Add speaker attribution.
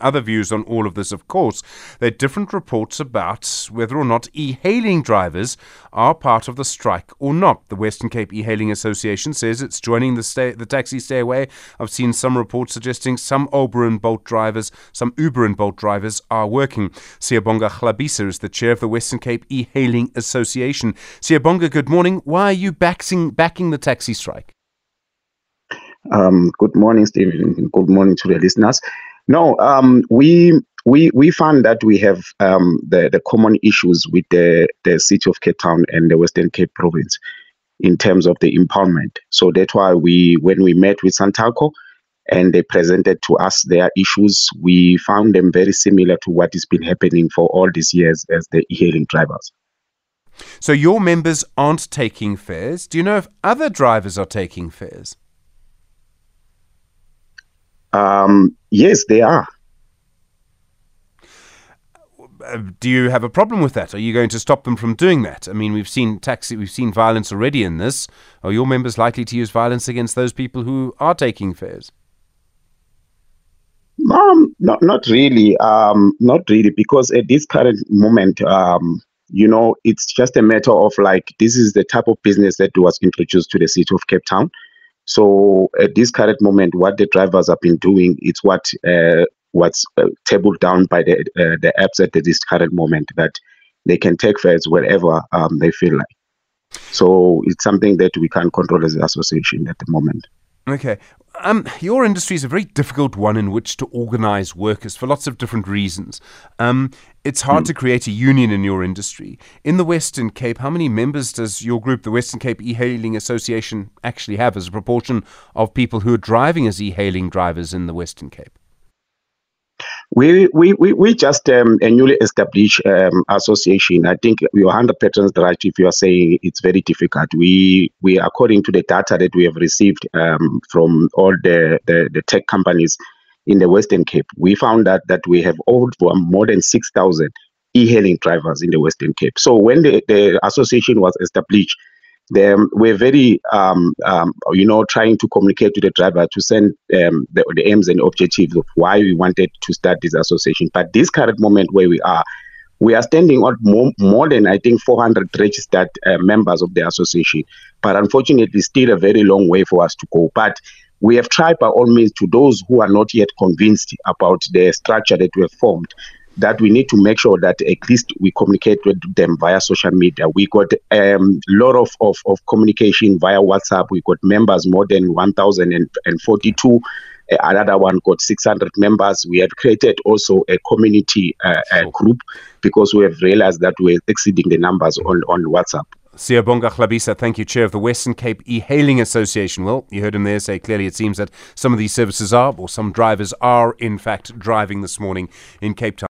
Speaker 1: other views on all of this, of course. There are different reports about whether or not e hailing drivers are part of the strike or not. The Western Cape E Hailing Association says it's joining the, stay, the taxi stay away. I've seen some reports suggesting some Uber and Bolt drivers, some Uber and Bolt drivers are working. Siyabonga Hlabisa is the chair of the Western Cape E Hailing Association. Siyabonga, good morning. Why are you backing, backing the taxi strike?
Speaker 2: Um, good morning, Stephen. Good morning to the listeners. No, um, we we we found that we have um, the the common issues with the the city of Cape Town and the Western Cape province in terms of the empowerment. So that's why we when we met with Santaco and they presented to us their issues, we found them very similar to what has been happening for all these years as the e-hailing drivers.
Speaker 1: So your members aren't taking fares. Do you know if other drivers are taking fares?
Speaker 2: Um, yes, they are.
Speaker 1: Uh, do you have a problem with that? Are you going to stop them from doing that? I mean, we've seen taxi, we've seen violence already in this. Are your members likely to use violence against those people who are taking fares?
Speaker 2: Um, not not really. Um, not really, because at this current moment, um, you know, it's just a matter of like this is the type of business that was introduced to the city of Cape Town. So at this current moment, what the drivers have been doing, it's what uh, what's uh, tabled down by the uh, the apps at this current moment that they can take fares wherever um, they feel like. So it's something that we can't control as an association at the moment.
Speaker 1: Okay. Um, your industry is a very difficult one in which to organize workers for lots of different reasons. Um, it's hard mm. to create a union in your industry. In the Western Cape, how many members does your group, the Western Cape E Hailing Association, actually have as a proportion of people who are driving as e hailing drivers in the Western Cape?
Speaker 2: We we we, we just um, a newly established um, association. I think you're 100 percent right if you are saying it's very difficult. We we according to the data that we have received um, from all the, the, the tech companies in the Western Cape, we found that that we have over more than 6,000 e-hailing drivers in the Western Cape. So when the, the association was established, were very, um, um, you know, trying to communicate to the driver to send um, the, the, aims and objectives of why we wanted to start this association. But this current moment where we are, we are standing on more, more than I think 400 registered uh, members of the association. But unfortunately, still a very long way for us to go. But we have tried by all means to those who are not yet convinced about the structure that we have formed that we need to make sure that at least we communicate with them via social media. We got a um, lot of, of, of communication via WhatsApp. We got members more than 1,042. Another one got 600 members. We have created also a community uh, a group because we have realized that we're exceeding the numbers on, on WhatsApp.
Speaker 1: Siyabonga Hlabisa, thank you, Chair of the Western Cape E-Hailing Association. Well, you heard him there say clearly it seems that some of these services are, or some drivers are, in fact, driving this morning in Cape Town.